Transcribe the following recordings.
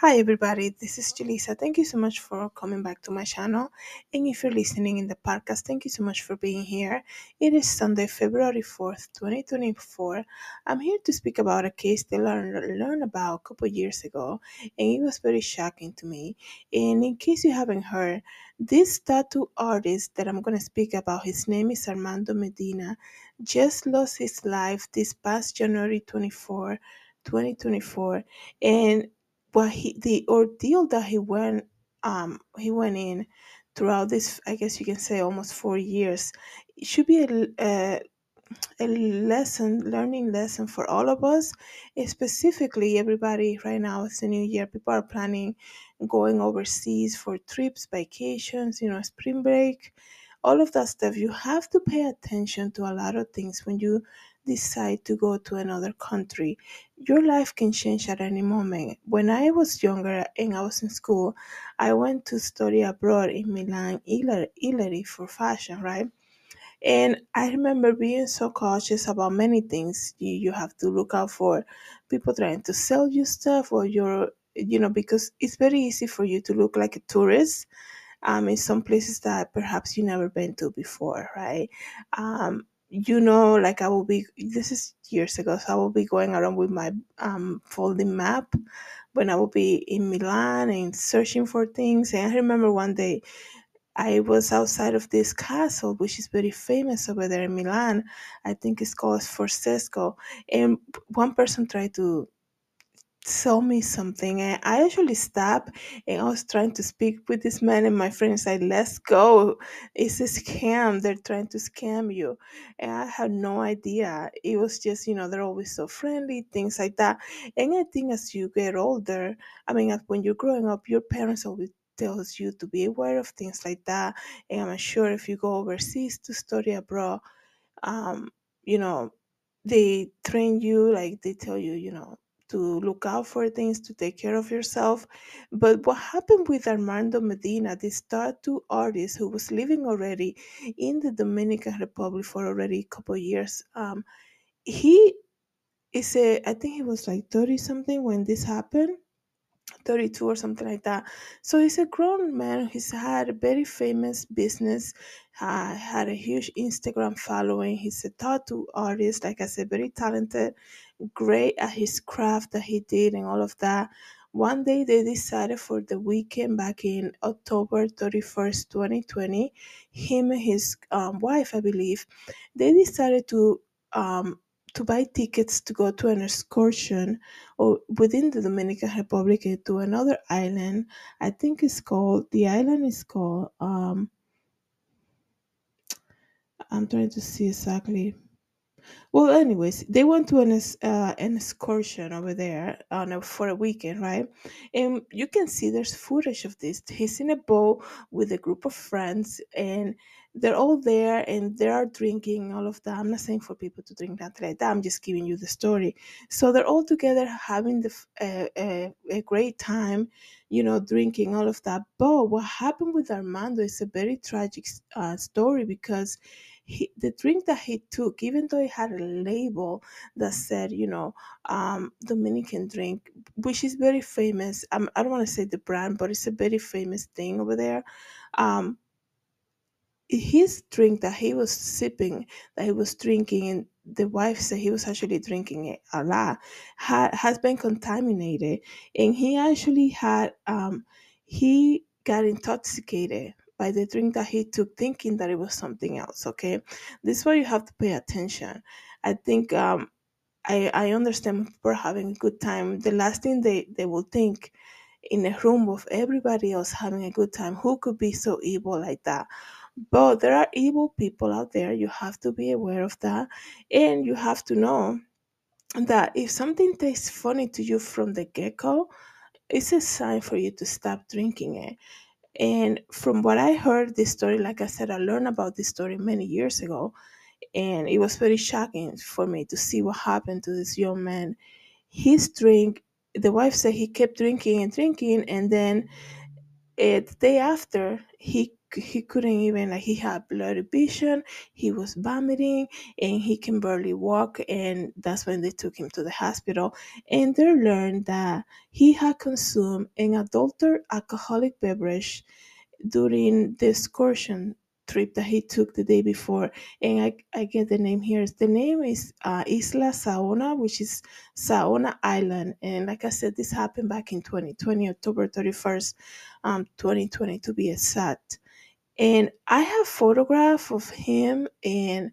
Hi everybody, this is Julissa. Thank you so much for coming back to my channel. And if you're listening in the podcast, thank you so much for being here. It is Sunday, February 4th, 2024. I'm here to speak about a case that I learned, learned about a couple years ago, and it was very shocking to me. And in case you haven't heard, this tattoo artist that I'm going to speak about, his name is Armando Medina, just lost his life this past January 24, 2024. And but he the ordeal that he went um he went in throughout this i guess you can say almost four years it should be a, lesson learning lesson for all of us. Specifically everybody right now it's a new year people are planning going overseas for trips vacations you know spring break all of that stuff. You have to pay attention to a lot of things when you decide to go to another country your life can change at any moment. When I was younger and I was in school, I went to study abroad in Milan, Italy, for fashion, right? And I remember being so cautious about many things. You, you have to look out for people trying to sell you stuff or you're, you know, because it's very easy for you to look like a tourist um, in some places that perhaps you never been to before, right? Um, you know, like I will be, this is years ago, so I will be going around with my um, folding map when I will be in Milan and searching for things. And I remember one day I was outside of this castle, which is very famous over there in Milan. I think it's called Sforzesco. And one person tried to tell me something and i actually stopped and i was trying to speak with this man and my friend said let's go. It's a scam. They're trying to scam you. And i had no idea. It was just you know they're always so friendly things like that. And i think as you get older i mean when you're growing up your parents always tells you to be aware of things like that. And i'm sure if you go overseas to study abroad um, you know, they train you, like they tell you, you know, to look out for things, to take care of yourself. But what happened with Armando Medina, this tattoo artist who was living already in the Dominican Republic for already a couple years, um, he is a, I think he was like 30 something when this happened 32 or something like that. So he's a grown man. He's had a very famous business, uh, had a huge Instagram following. He's a tattoo artist, like I said, very talented, great at his craft that he did and all of that. One day they decided for the weekend back in October 31st, 2020, him and his um, wife, I believe, they decided to um, to buy tickets to go to an excursion or within the Dominican Republic eh, to another island. I think it's called the island is called um I'm trying to see exactly. Well, anyways, they went to an uh, an excursion over there on a, for a weekend, right? And you can see there's footage of this. He's in a boat with a group of friends, and they're all there, and they are drinking all of that. I'm not saying for people to drink that like that. I'm just giving you the story. So they're all together having the uh, a great time, you know, drinking all of that. But what happened with Armando is a very tragic uh, story because he, the drink that he took, even though it had a label that said, you know, um, Dominican drink, which is very famous. I don't want to say the brand, but it's a very famous thing over there. Um, his drink that he was sipping, that he was drinking, and the wife said he was actually drinking it a lot, ha- has been contaminated, and he actually had um, he got intoxicated by the drink that he took, thinking that it was something else. Okay, this is why you have to pay attention. I think um, I I understand people having a good time. The last thing they they will think in a room of everybody else having a good time, who could be so evil like that? But there are evil people out there. You have to be aware of that. And you have to know that if something tastes funny to you from the get go, it's a sign for you to stop drinking it. And from what I heard, this story, like I said, I learned about this story many years ago. And it was very shocking for me to see what happened to this young man. His drink, the wife said he kept drinking and drinking. And then uh, the day after, he he couldn't even like he had blurry vision he was vomiting and he can barely walk and that's when they took him to the hospital and they learned that he had consumed an adulterated alcoholic beverage during the excursion trip that he took the day before and i, I get the name here. The name is uh, isla saona which is saona island and like i said this happened back in 2020 october 31st um, 2020 to be exact and i have photograph of him and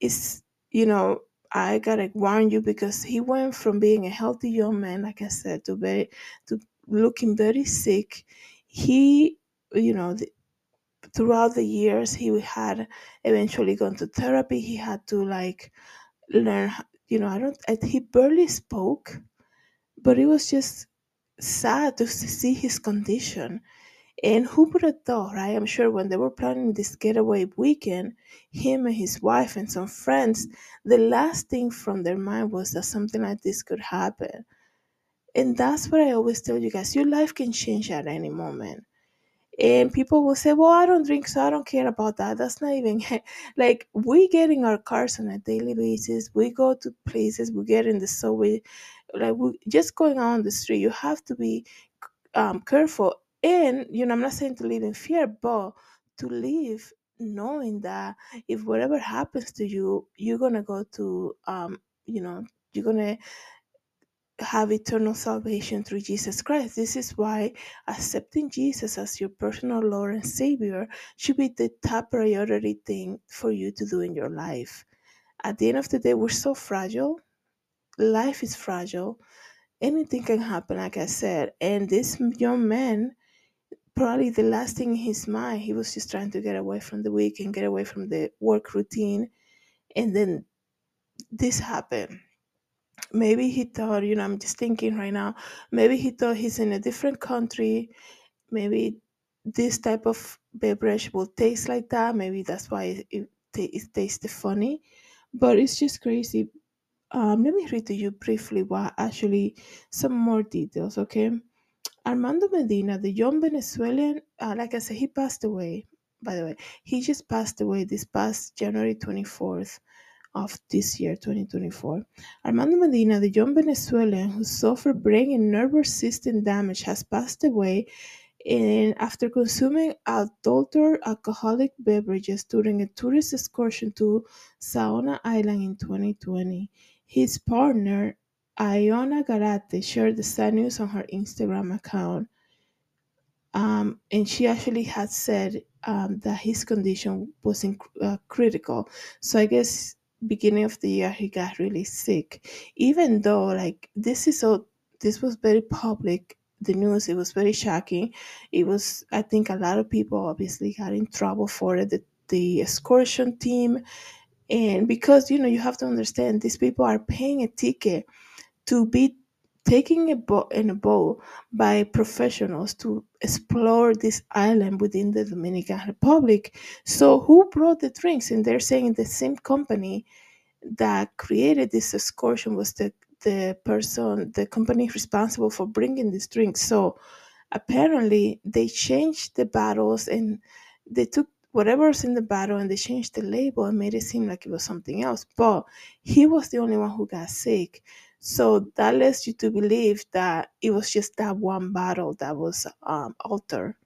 it's you know i gotta warn you because he went from being a healthy young man like i said to very to looking very sick. He you know the, throughout the years he had eventually gone to therapy. He had to like learn you know i don't he barely spoke but it was just sad to see his condition and who would have thought right i'm sure when they were planning this getaway weekend him and his wife and some friends the last thing from their mind was that something like this could happen and that's what i always tell you guys your life can change at any moment and people will say, Well, I don't drink, so I don't care about that. That's not even like we get in our cars on a daily basis. We go to places, we get in the subway, like we just going on the street. You have to be um, careful. And, you know, I'm not saying to live in fear, but to live knowing that if whatever happens to you, you're to go to, um, you know, you're to have eternal salvation through Jesus Christ. This is why accepting Jesus as your personal Lord and Savior should be the top priority thing for you to do in your life. At the end of the day, we're so fragile. Life is fragile. Anything can happen, like I said. And this young man, probably the last thing in his mind, he was just trying to get away from the week and get away from the work routine. And then this happened maybe he thought, you know, I'm just thinking right now, maybe he thought he's in a different country. Maybe this type of beverage will taste like that. Maybe that's why it, it, it tastes funny. But it's just crazy. Um, let me read to you briefly what actually some more details, okay? Armando Medina, the young Venezuelan, uh, like I said, he passed away. By the way, he just passed away this past January 24th of this year, 2024. Armando Medina, the young Venezuelan who suffered brain and nervous system damage, has passed away and after consuming adulterated alcoholic beverages during a tourist excursion to Saona Island in 2020. His partner, Iona Garate, shared the sad news on her Instagram account um, and she actually had said um, that his condition wasn't uh, critical. So I guess beginning of the year he got really sick. Even though like this is so, this was very public. The news it was very shocking. It was I think a lot of people obviously got in trouble for it. The, the excursion team and because you know you have to understand these people are paying a ticket to be taken in a boat by professionals to explore this island within the Dominican Republic. So who brought the drinks? And they're saying the same company that created this excursion was the the person, the company responsible for bringing these drinks. So apparently they changed the bottles and they took whatever's in the bottle and they changed the label and made it seem like it was something else. But he was the only one who got sick. So that leads you to believe that it was just that one bottle that was um, altered.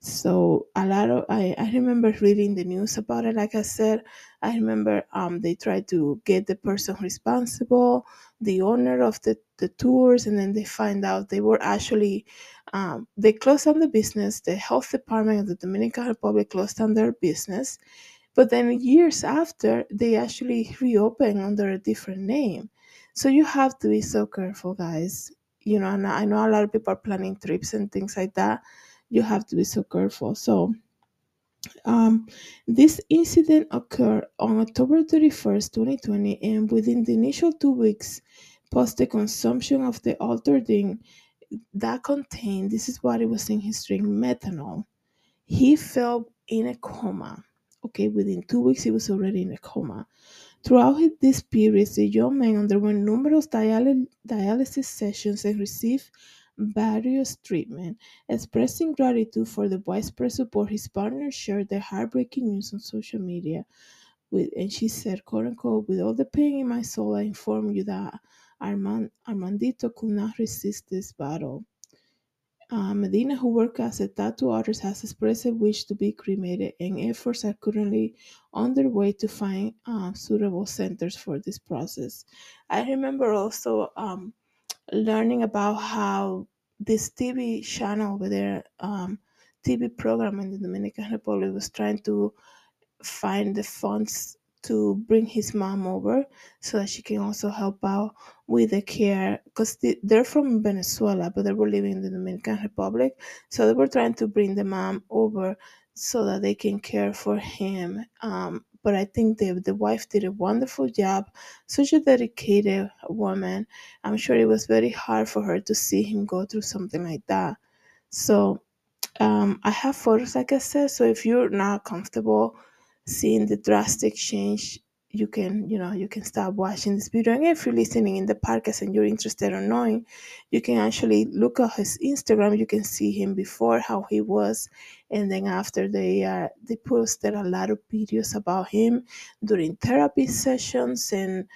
So a lot of I, I remember reading the news about it. Like I said, I remember um they tried to get the person responsible, the owner of the, the tours, and then they find out they were actually um they closed down the business. The health department of the Dominican Republic closed down their business. But then years after, they actually reopened under a different name. So you have to be so careful, guys. You know, and I know a lot of people are planning trips and things like that you have to be so careful. So, um, this incident occurred on October 31st, 2020, and within the initial two weeks post the consumption of the altered drink that contained, this is what it was in his drink, methanol, he fell in a coma. Okay, within two weeks, he was already in a coma. Throughout his- this period, the young man underwent numerous dialy- dialysis sessions and received various treatment. Expressing gratitude for the widespread support, his partner shared the heartbreaking news on social media. With and she said, quote unquote, with all the pain in my soul, I inform you that Armand, Armandito could not resist this battle. Uh, Medina, who works as a tattoo artist, has expressed a wish to be cremated, and efforts are currently underway to find uh, suitable centers for this process. I remember also um, learning about how this TV channel over there, um, TV program in the Dominican Republic, was trying to find the funds to bring his mom over so that she can also help out with the care because they're from Venezuela but they were living in the Dominican Republic. So they were trying to bring the mom over so that they can care for him. Um, but I think the, the wife did a wonderful job. Such a dedicated woman. I'm sure it was very hard for her to see him go through something like that. So um, I have photos, like I said. So if you're not comfortable seeing the drastic change, you can, you know, you can stop watching this video. And if you're listening in the podcast and you're interested in knowing, you can actually look at his Instagram. You can see him before how he was, and then after they uh, they posted a lot of videos about him during therapy sessions and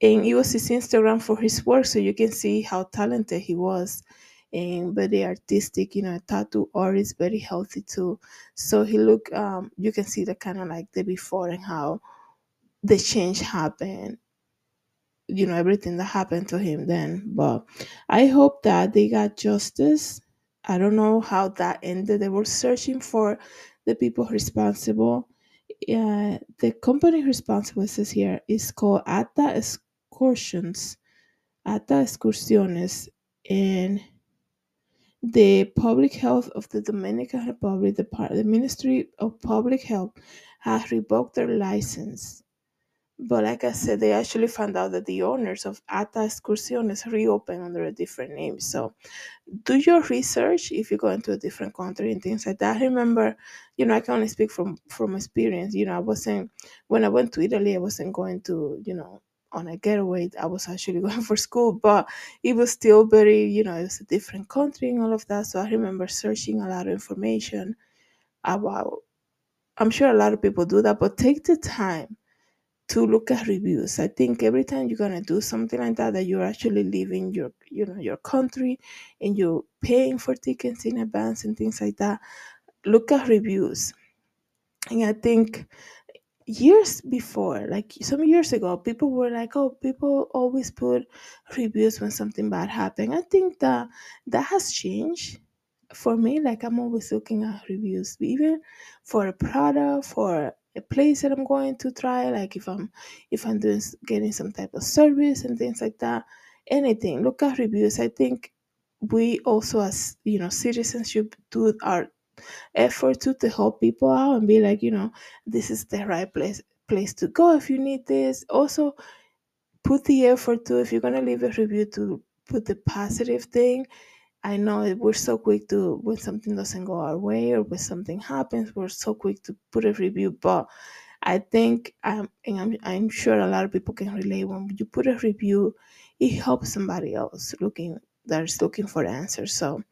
and it was his Instagram for his work, so you can see how talented he was and very artistic, you know, tattoo or artist, very healthy too. So he look um you can see the kind of like the before and how the change happened, you know, everything that happened to him then. But I hope that they got justice. I don't know how that ended. They were searching for the people responsible. Yeah, the company responsible says here is called Ata Excursions. Ata Excursiones and the Public Health of the Dominican Republic, the, the Ministry of Public Health, has revoked their license. But like I said, they actually found out that the owners of Ata Excursiones reopened under a different name. So do your research if you go into a different country and things like that. I remember, you know, I can only speak from from experience. You know, I wasn't when I went to Italy, I wasn't going to, you know, on a getaway. I was actually going for school, but it was still very, you know, it was a different country and all of that. So I remember searching a lot of information about. I'm sure a lot of people do that, but take the time to look at reviews. I think every time you're gonna do something like that, that you're actually leaving your, you know, your country, and you're paying for tickets in advance and things like that. Look at reviews, and I think years before, like some years ago, people were like, "Oh, people always put reviews when something bad happened." I think that that has changed for me. Like I'm always looking at reviews, even for a product, for a place that I'm going to try. Like if I'm if I'm doing getting some type of service and things like that, anything. Look at reviews. I think we also as you know citizens should do our effort to to help people out and be like you know this is the right place place to go if you need this. Also put the effort to if you're to leave a review to put the positive thing. I know we're so quick to when something doesn't go our way or when something happens we're so quick to put a review but i think um, and I'm, I'm sure a lot of people can relate when you put a review it helps somebody else looking that is looking for answers. So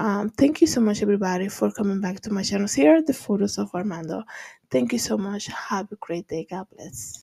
um, thank you so much, everybody, for coming back to my channel. Here are the photos of Armando. Thank you so much. Have a great day. God bless.